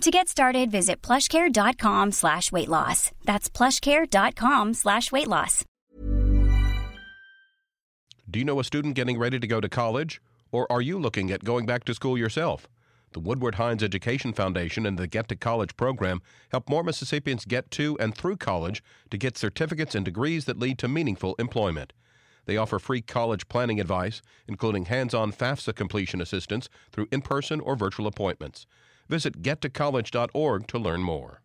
To get started, visit plushcare.com slash weight loss. That's plushcare.com slash weight loss. Do you know a student getting ready to go to college? Or are you looking at going back to school yourself? The Woodward Hines Education Foundation and the Get to College program help more Mississippians get to and through college to get certificates and degrees that lead to meaningful employment. They offer free college planning advice, including hands on FAFSA completion assistance through in person or virtual appointments. Visit gettocollege.org to learn more.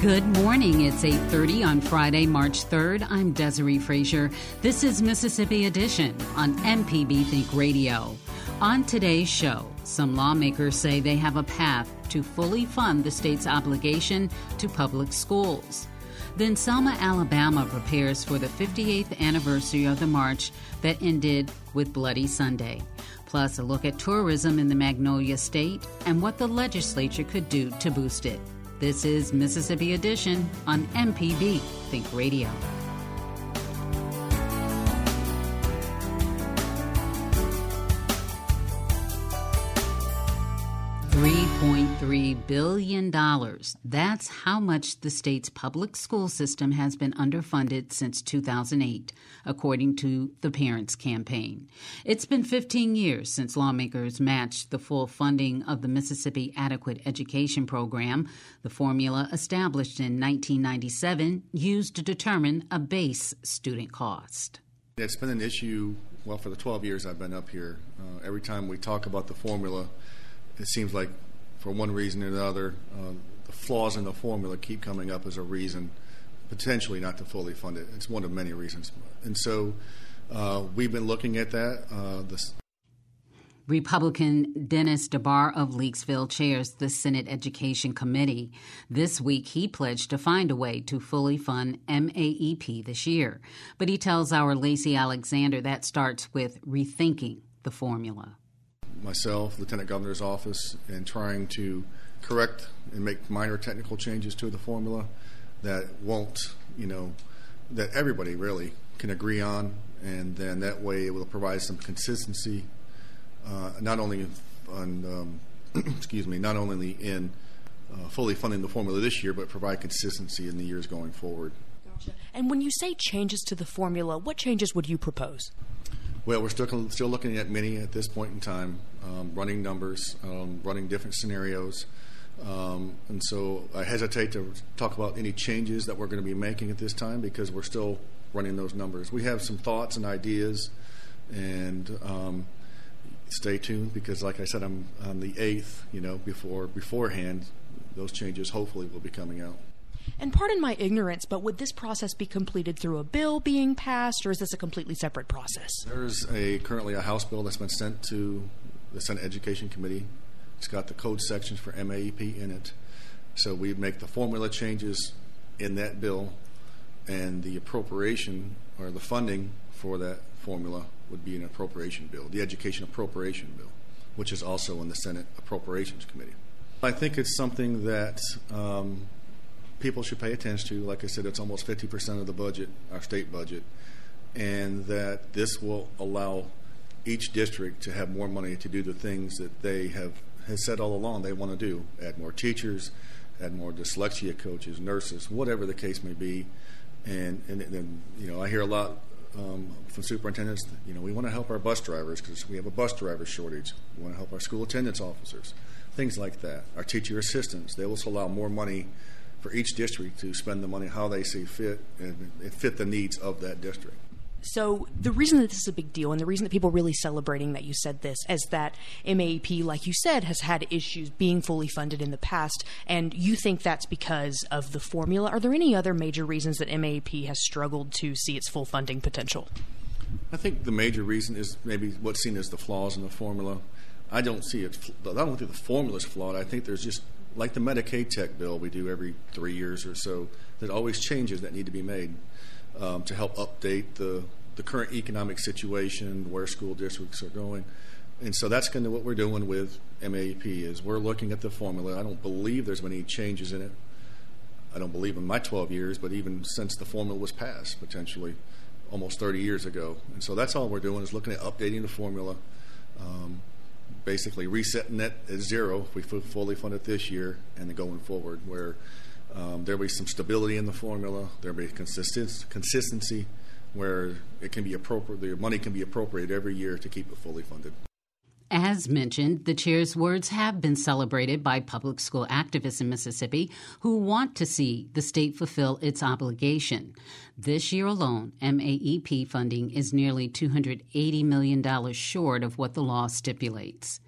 Good morning. It's 8:30 on Friday, March 3rd. I'm Desare Frazier. This is Mississippi Edition on MPB Think Radio. On today's show, some lawmakers say they have a path to fully fund the state's obligation to public schools. Then Selma, Alabama prepares for the 58th anniversary of the march that ended with Bloody Sunday. Plus, a look at tourism in the Magnolia State and what the legislature could do to boost it. This is Mississippi Edition on MPB Think Radio. 3.3 billion dollars. That's how much the state's public school system has been underfunded since 2008, according to the Parents Campaign. It's been 15 years since lawmakers matched the full funding of the Mississippi Adequate Education Program, the formula established in 1997 used to determine a base student cost. It's been an issue well for the 12 years I've been up here. Uh, every time we talk about the formula it seems like for one reason or another, uh, the flaws in the formula keep coming up as a reason potentially not to fully fund it. It's one of many reasons. And so uh, we've been looking at that. Uh, Republican Dennis DeBar of Leakesville chairs the Senate Education Committee. This week, he pledged to find a way to fully fund MAEP this year. But he tells our Lacey Alexander that starts with rethinking the formula myself, Lieutenant Governor's office, and trying to correct and make minor technical changes to the formula that won't, you know, that everybody really can agree on, and then that way it will provide some consistency, uh, not only on, um, excuse me, not only in uh, fully funding the formula this year, but provide consistency in the years going forward. Gotcha. And when you say changes to the formula, what changes would you propose? Well, we're still still looking at many at this point in time, um, running numbers, um, running different scenarios, um, and so I hesitate to talk about any changes that we're going to be making at this time because we're still running those numbers. We have some thoughts and ideas, and um, stay tuned because, like I said, I'm on the eighth. You know, before beforehand, those changes hopefully will be coming out. And pardon my ignorance, but would this process be completed through a bill being passed, or is this a completely separate process? There's a currently a House bill that's been sent to the Senate Education Committee. It's got the code sections for MAEP in it. So we make the formula changes in that bill, and the appropriation or the funding for that formula would be an appropriation bill, the Education Appropriation Bill, which is also in the Senate Appropriations Committee. I think it's something that um, people should pay attention to. Like I said, it's almost 50% of the budget, our state budget, and that this will allow each district to have more money to do the things that they have has said all along they want to do: add more teachers, add more dyslexia coaches, nurses, whatever the case may be. And and then you know I hear a lot um, from superintendents. You know we want to help our bus drivers because we have a bus driver shortage. We want to help our school attendance officers, things like that. Our teacher assistants. They will allow more money for each district to spend the money how they see fit and fit the needs of that district. So the reason that this is a big deal, and the reason that people are really celebrating that you said this, is that MAEP, like you said, has had issues being fully funded in the past, and you think that's because of the formula. Are there any other major reasons that MAEP has struggled to see its full funding potential? I think the major reason is maybe what's seen as the flaws in the formula. I don't see it. I don't think the formula is flawed. I think there's just like the Medicaid tech bill we do every three years or so. There's always changes that need to be made um, to help update the the current economic situation, where school districts are going. And so that's kind of what we're doing with MAP is we're looking at the formula. I don't believe there's been any changes in it. I don't believe in my 12 years, but even since the formula was passed, potentially almost 30 years ago. And so that's all we're doing is looking at updating the formula, um, basically resetting it at zero if we fully fund it this year, and then going forward where um, there'll be some stability in the formula, there'll be consistency where it can be appropriate, the money can be appropriated every year to keep it fully funded. As mentioned, the chair's words have been celebrated by public school activists in Mississippi who want to see the state fulfill its obligation. This year alone, MAEP funding is nearly $280 million short of what the law stipulates.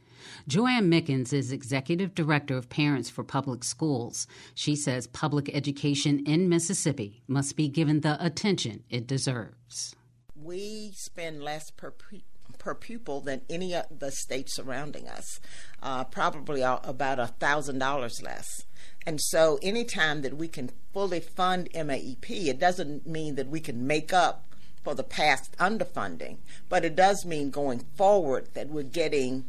Joanne Mickens is Executive Director of Parents for Public Schools. She says public education in Mississippi must be given the attention it deserves. We spend less per, per pupil than any of the states surrounding us, uh, probably about a $1,000 less. And so, anytime that we can fully fund MAEP, it doesn't mean that we can make up for the past underfunding, but it does mean going forward that we're getting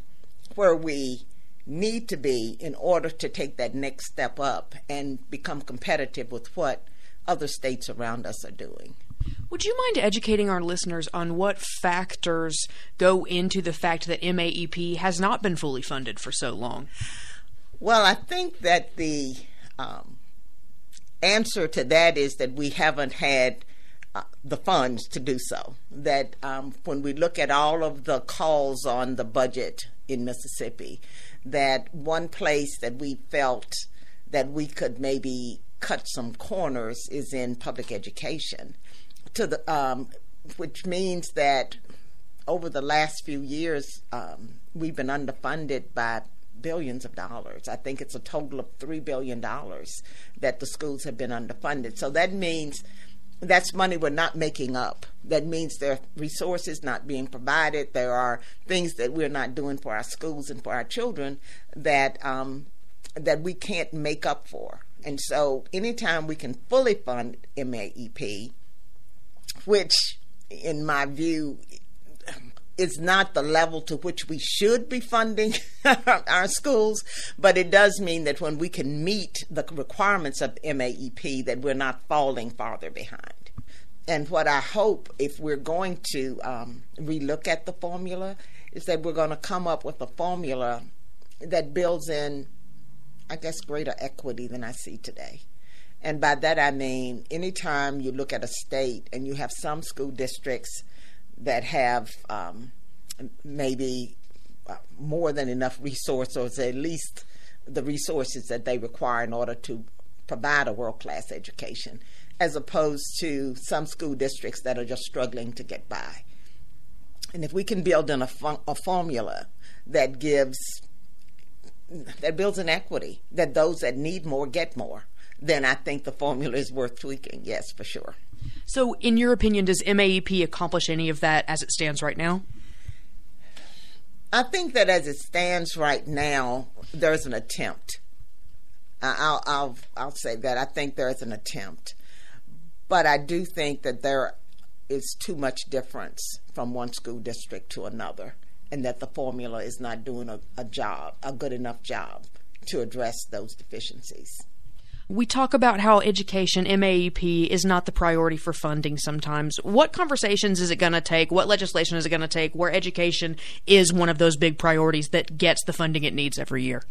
where we need to be in order to take that next step up and become competitive with what other states around us are doing. Would you mind educating our listeners on what factors go into the fact that MAEP has not been fully funded for so long? Well, I think that the um, answer to that is that we haven't had uh, the funds to do so. That um, when we look at all of the calls on the budget in Mississippi, that one place that we felt that we could maybe cut some corners is in public education, to the um, which means that over the last few years um, we've been underfunded by billions of dollars. I think it's a total of three billion dollars that the schools have been underfunded. So that means that's money we're not making up. That means there are resources not being provided. There are things that we're not doing for our schools and for our children that um, that we can't make up for. And so, anytime we can fully fund MAEP, which, in my view, is not the level to which we should be funding our schools, but it does mean that when we can meet the requirements of MAEP, that we're not falling farther behind. And what I hope, if we're going to um, relook at the formula, is that we're going to come up with a formula that builds in, I guess, greater equity than I see today. And by that I mean, anytime you look at a state and you have some school districts that have um, maybe uh, more than enough resources, at least the resources that they require in order to provide a world class education, as opposed to some school districts that are just struggling to get by. And if we can build in a, a formula that gives that builds an equity that those that need more get more, then I think the formula is worth tweaking. Yes, for sure. So, in your opinion, does MAEP accomplish any of that as it stands right now? I think that as it stands right now, there's an attempt. I'll, I'll, I'll say that. I think there's an attempt. But I do think that there is too much difference from one school district to another, and that the formula is not doing a, a job, a good enough job to address those deficiencies. We talk about how education, MAEP, is not the priority for funding sometimes. What conversations is it going to take? What legislation is it going to take where education is one of those big priorities that gets the funding it needs every year?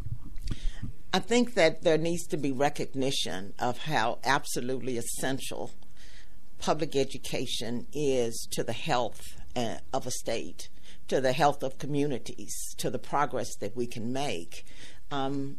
I think that there needs to be recognition of how absolutely essential public education is to the health uh, of a state, to the health of communities, to the progress that we can make. Um,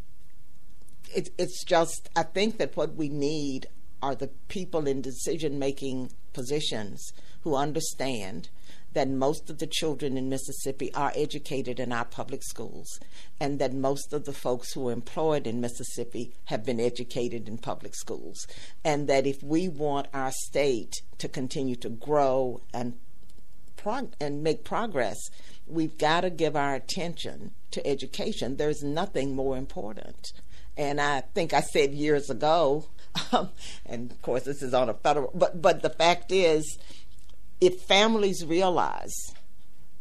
it, it's just, I think that what we need are the people in decision making positions who understand that most of the children in Mississippi are educated in our public schools, and that most of the folks who are employed in Mississippi have been educated in public schools. And that if we want our state to continue to grow and prog- and make progress, we've got to give our attention to education. There's nothing more important. And I think I said years ago, um, and of course this is on a federal, but but the fact is, if families realize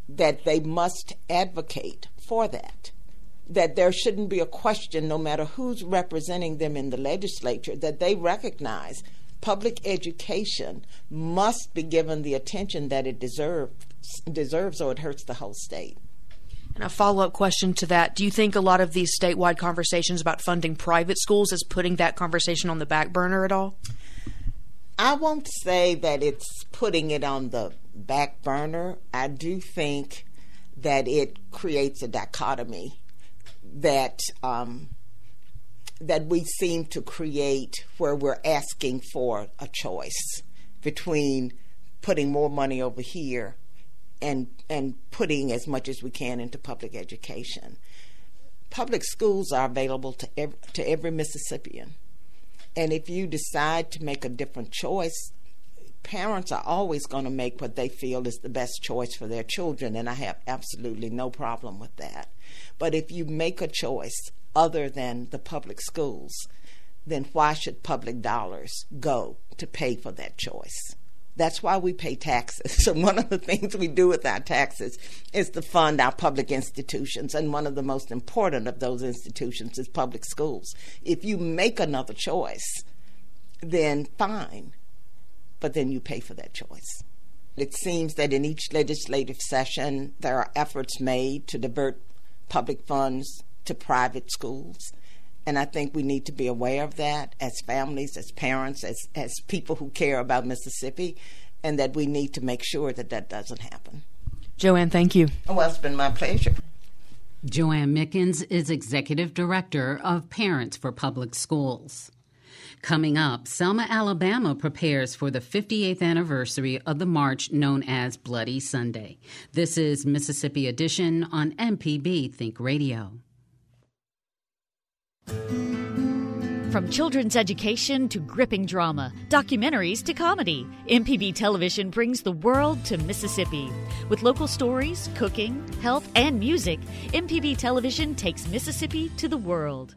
that they must advocate for that, that there shouldn't be a question, no matter who's representing them in the legislature, that they recognize public education must be given the attention that it deserves, deserves or it hurts the whole state. And a follow up question to that Do you think a lot of these statewide conversations about funding private schools is putting that conversation on the back burner at all? I won't say that it's putting it on the back burner. I do think that it creates a dichotomy that um, that we seem to create where we're asking for a choice between putting more money over here and and putting as much as we can into public education. Public schools are available to to every Mississippian. And if you decide to make a different choice, parents are always going to make what they feel is the best choice for their children, and I have absolutely no problem with that. But if you make a choice other than the public schools, then why should public dollars go to pay for that choice? That's why we pay taxes. So, one of the things we do with our taxes is to fund our public institutions. And one of the most important of those institutions is public schools. If you make another choice, then fine, but then you pay for that choice. It seems that in each legislative session, there are efforts made to divert public funds to private schools. And I think we need to be aware of that as families, as parents, as, as people who care about Mississippi, and that we need to make sure that that doesn't happen. Joanne, thank you. Oh, well, it's been my pleasure. Joanne Mickens is Executive Director of Parents for Public Schools. Coming up, Selma, Alabama prepares for the 58th anniversary of the march known as Bloody Sunday. This is Mississippi Edition on MPB Think Radio. From children's education to gripping drama, documentaries to comedy, MPB Television brings the world to Mississippi. With local stories, cooking, health, and music, MPB Television takes Mississippi to the world.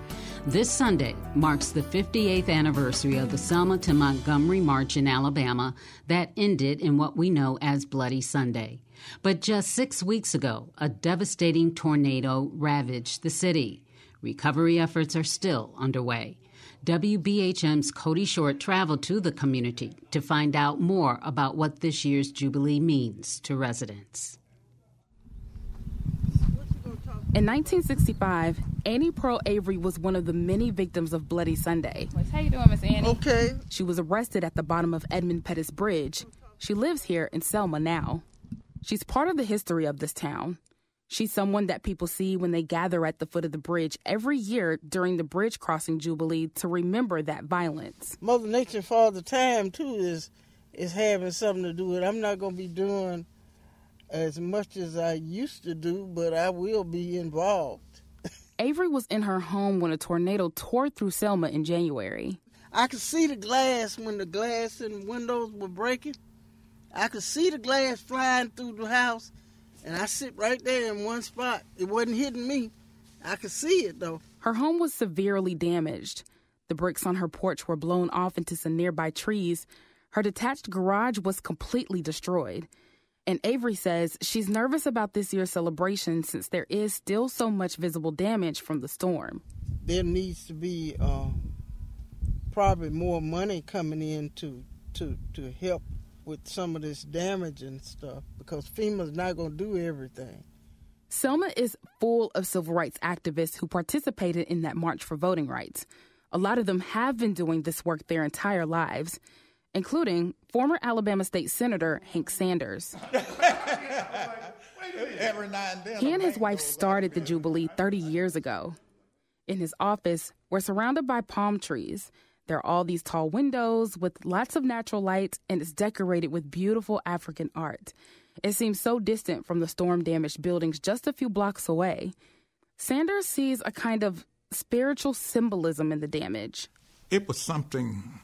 This Sunday marks the 58th anniversary of the Selma to Montgomery March in Alabama that ended in what we know as Bloody Sunday. But just six weeks ago, a devastating tornado ravaged the city. Recovery efforts are still underway. WBHM's Cody Short traveled to the community to find out more about what this year's Jubilee means to residents. In 1965, Annie Pearl Avery was one of the many victims of Bloody Sunday. How you doing, Miss Annie? Okay. She was arrested at the bottom of Edmund Pettus Bridge. She lives here in Selma now. She's part of the history of this town. She's someone that people see when they gather at the foot of the bridge every year during the bridge crossing jubilee to remember that violence. Mother Nature for the time too is is having something to do with. It. I'm not going to be doing as much as I used to do, but I will be involved. Avery was in her home when a tornado tore through Selma in January. I could see the glass when the glass in the windows were breaking. I could see the glass flying through the house, and I sit right there in one spot. It wasn't hitting me. I could see it though. Her home was severely damaged. The bricks on her porch were blown off into some nearby trees. Her detached garage was completely destroyed. And Avery says she's nervous about this year's celebration since there is still so much visible damage from the storm. There needs to be uh, probably more money coming in to, to, to help with some of this damage and stuff because FEMA's not going to do everything. Selma is full of civil rights activists who participated in that March for Voting Rights. A lot of them have been doing this work their entire lives including former Alabama State Senator Hank Sanders. every now and then. He and his wife started the Jubilee 30 years ago. In his office, we're surrounded by palm trees. There are all these tall windows with lots of natural light, and it's decorated with beautiful African art. It seems so distant from the storm damaged buildings just a few blocks away. Sanders sees a kind of spiritual symbolism in the damage. It was something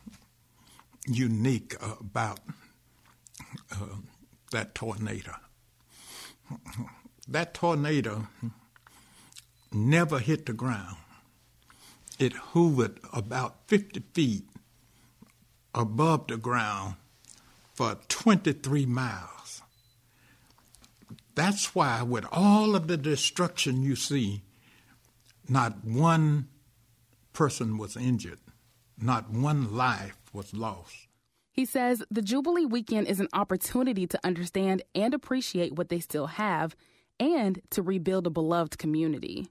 unique about uh, that tornado. That tornado never hit the ground. It hovered about 50 feet above the ground for 23 miles. That's why, with all of the destruction you see, not one person was injured, not one life was lost. He says the Jubilee weekend is an opportunity to understand and appreciate what they still have and to rebuild a beloved community.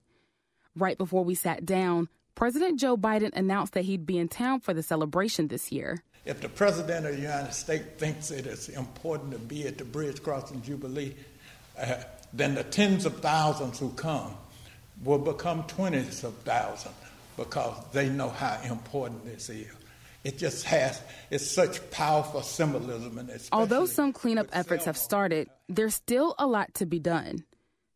Right before we sat down, President Joe Biden announced that he'd be in town for the celebration this year. If the President of the United States thinks it is important to be at the Bridge Crossing Jubilee, uh, then the tens of thousands who come will become twenties of thousands because they know how important this is. It just has, it's such powerful symbolism. And it's Although some cleanup efforts have started, there's still a lot to be done.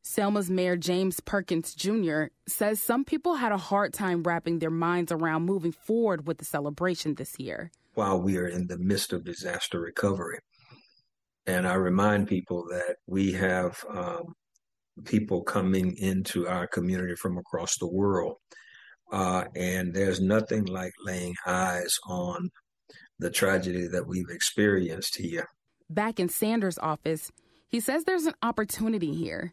Selma's Mayor James Perkins Jr. says some people had a hard time wrapping their minds around moving forward with the celebration this year. While we are in the midst of disaster recovery. And I remind people that we have um, people coming into our community from across the world. Uh, and there's nothing like laying eyes on the tragedy that we've experienced here. Back in Sanders' office, he says there's an opportunity here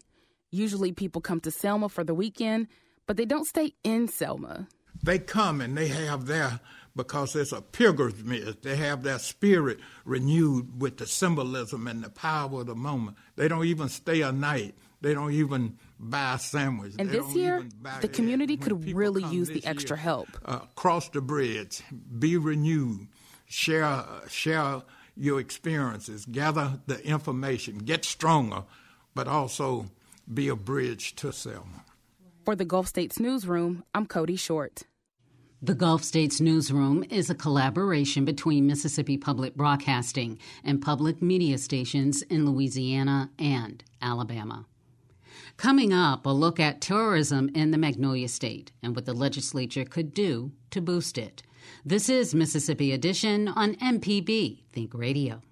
Usually people come to Selma for the weekend, but they don't stay in Selma. They come and they have their, because it's a pilgrimage, they have their spirit renewed with the symbolism and the power of the moment. They don't even stay a night. They don't even buy a sandwich. And they this year, the community could really use the extra year, help. Uh, cross the bridge, be renewed, share, share your experiences, gather the information, get stronger, but also be a bridge to Selma. For the Gulf States Newsroom, I'm Cody Short. The Gulf States Newsroom is a collaboration between Mississippi Public Broadcasting and public media stations in Louisiana and Alabama. Coming up, a look at tourism in the Magnolia State and what the legislature could do to boost it. This is Mississippi Edition on MPB Think Radio.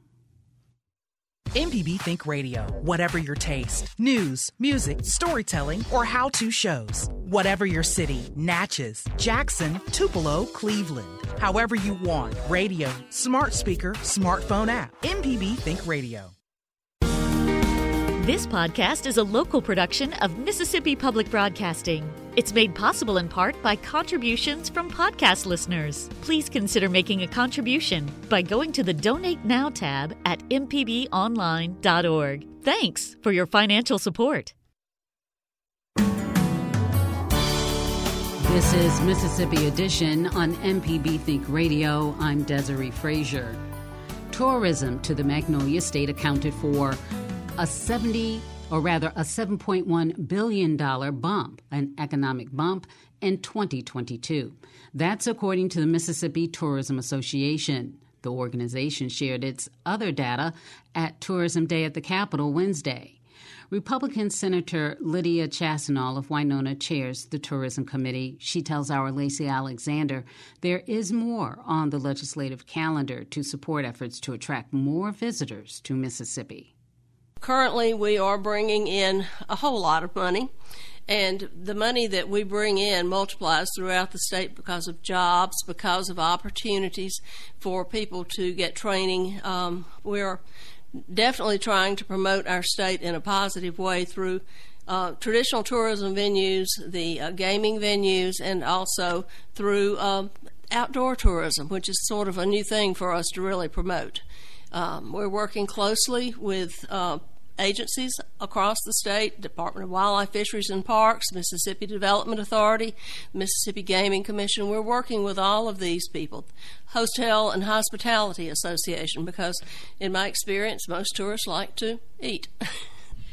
MPB Think Radio. Whatever your taste news, music, storytelling, or how to shows. Whatever your city Natchez, Jackson, Tupelo, Cleveland. However you want radio, smart speaker, smartphone app. MPB Think Radio. This podcast is a local production of Mississippi Public Broadcasting. It's made possible in part by contributions from podcast listeners. Please consider making a contribution by going to the Donate Now tab at mpbonline.org. Thanks for your financial support. This is Mississippi Edition on MPB Think Radio. I'm Desare Frazier. Tourism to the Magnolia State accounted for a 70 or rather a 7.1 billion dollar bump, an economic bump in 2022. That's according to the Mississippi Tourism Association. The organization shared its other data at Tourism Day at the Capitol Wednesday. Republican Senator Lydia Chassaniol of Winona chairs the Tourism Committee. She tells our Lacey Alexander there is more on the legislative calendar to support efforts to attract more visitors to Mississippi. Currently, we are bringing in a whole lot of money, and the money that we bring in multiplies throughout the state because of jobs, because of opportunities for people to get training. Um, we're definitely trying to promote our state in a positive way through uh, traditional tourism venues, the uh, gaming venues, and also through uh, outdoor tourism, which is sort of a new thing for us to really promote. Um, we're working closely with uh, agencies across the state Department of Wildlife, Fisheries, and Parks, Mississippi Development Authority, Mississippi Gaming Commission. We're working with all of these people, Hotel and Hospitality Association, because in my experience, most tourists like to eat.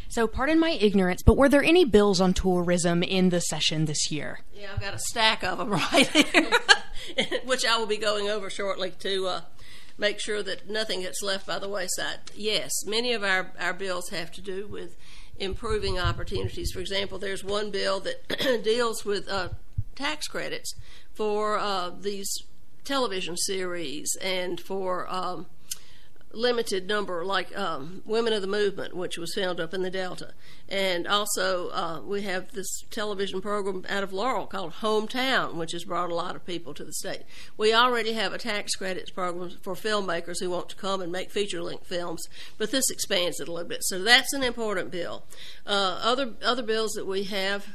So, pardon my ignorance, but were there any bills on tourism in the session this year? Yeah, I've got a stack of them right here, which I will be going over shortly to uh, make sure that nothing gets left by the wayside. Yes, many of our, our bills have to do with improving opportunities. For example, there's one bill that deals with uh, tax credits for uh, these television series and for um, limited number, like um, Women of the Movement, which was found up in the Delta. And also, uh, we have this television program out of Laurel called Hometown, which has brought a lot of people to the state. We already have a tax credits program for filmmakers who want to come and make feature length films, but this expands it a little bit. So that's an important bill. Uh, other, other bills that we have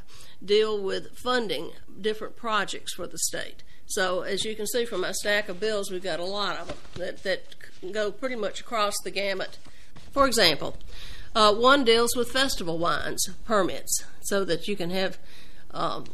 deal with funding different projects for the state. So as you can see from my stack of bills, we've got a lot of them that, that go pretty much across the gamut. For example, uh, one deals with festival wines permits so that you can have um,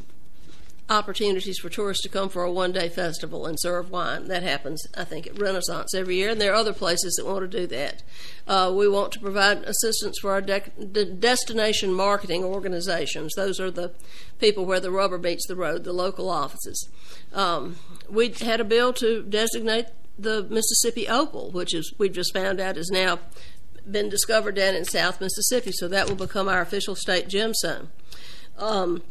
opportunities for tourists to come for a one day festival and serve wine. That happens, I think, at Renaissance every year, and there are other places that want to do that. Uh, we want to provide assistance for our de- de- destination marketing organizations. Those are the people where the rubber meets the road, the local offices. Um, we had a bill to designate the Mississippi opal, which is we've just found out is now been discovered down in South Mississippi, so that will become our official state gemstone. Um,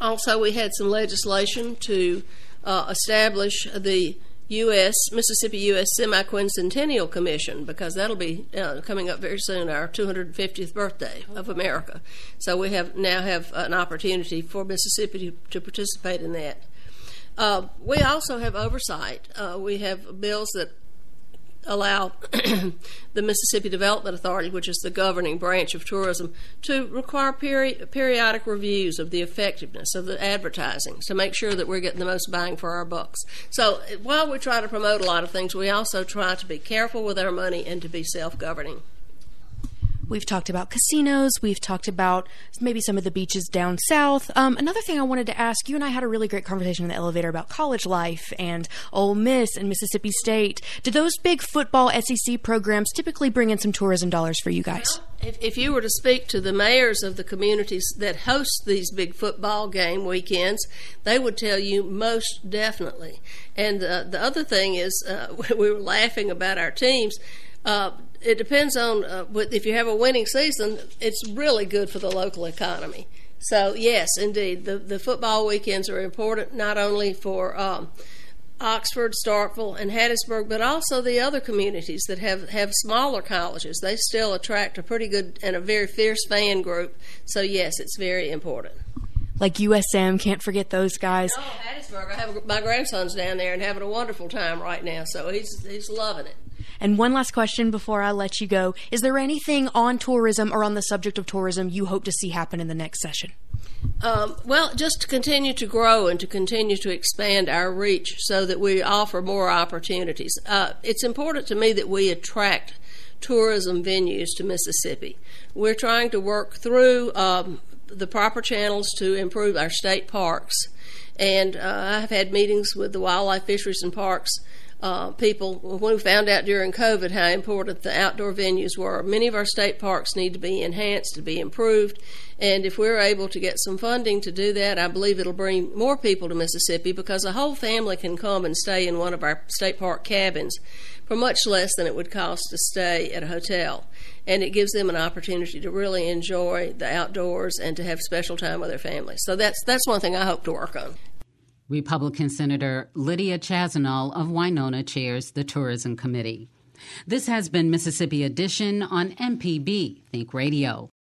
also, we had some legislation to uh, establish the U.S. Mississippi U.S. Semi-Quincentennial Commission because that'll be uh, coming up very soon, our 250th birthday of America. So we have now have an opportunity for Mississippi to, to participate in that. Uh, we also have oversight. Uh, we have bills that allow the Mississippi Development Authority, which is the governing branch of tourism, to require peri- periodic reviews of the effectiveness of the advertising to make sure that we're getting the most bang for our bucks. So while we try to promote a lot of things, we also try to be careful with our money and to be self governing. We've talked about casinos. We've talked about maybe some of the beaches down south. Um, another thing I wanted to ask you and I had a really great conversation in the elevator about college life and Ole Miss and Mississippi State. Do those big football SEC programs typically bring in some tourism dollars for you guys? If, if you were to speak to the mayors of the communities that host these big football game weekends, they would tell you most definitely. And uh, the other thing is, uh, we were laughing about our teams. Uh, it depends on uh, if you have a winning season, it's really good for the local economy. So yes, indeed, the the football weekends are important not only for um, Oxford, Starkville, and Hattiesburg, but also the other communities that have have smaller colleges. They still attract a pretty good and a very fierce fan group. So yes, it's very important. Like USM, can't forget those guys. Oh, Hattiesburg! I have my grandson's down there and having a wonderful time right now. So he's he's loving it. And one last question before I let you go. Is there anything on tourism or on the subject of tourism you hope to see happen in the next session? Um, well, just to continue to grow and to continue to expand our reach so that we offer more opportunities. Uh, it's important to me that we attract tourism venues to Mississippi. We're trying to work through um, the proper channels to improve our state parks. And uh, I've had meetings with the Wildlife, Fisheries, and Parks uh, people when we found out during COVID how important the outdoor venues were. Many of our state parks need to be enhanced, to be improved, and if we're able to get some funding to do that, I believe it'll bring more people to Mississippi because a whole family can come and stay in one of our state park cabins for much less than it would cost to stay at a hotel. And it gives them an opportunity to really enjoy the outdoors and to have special time with their families. So that's that's one thing I hope to work on. Republican Senator Lydia Chassaniol of Winona chairs the Tourism Committee. This has been Mississippi Edition on MPB Think Radio.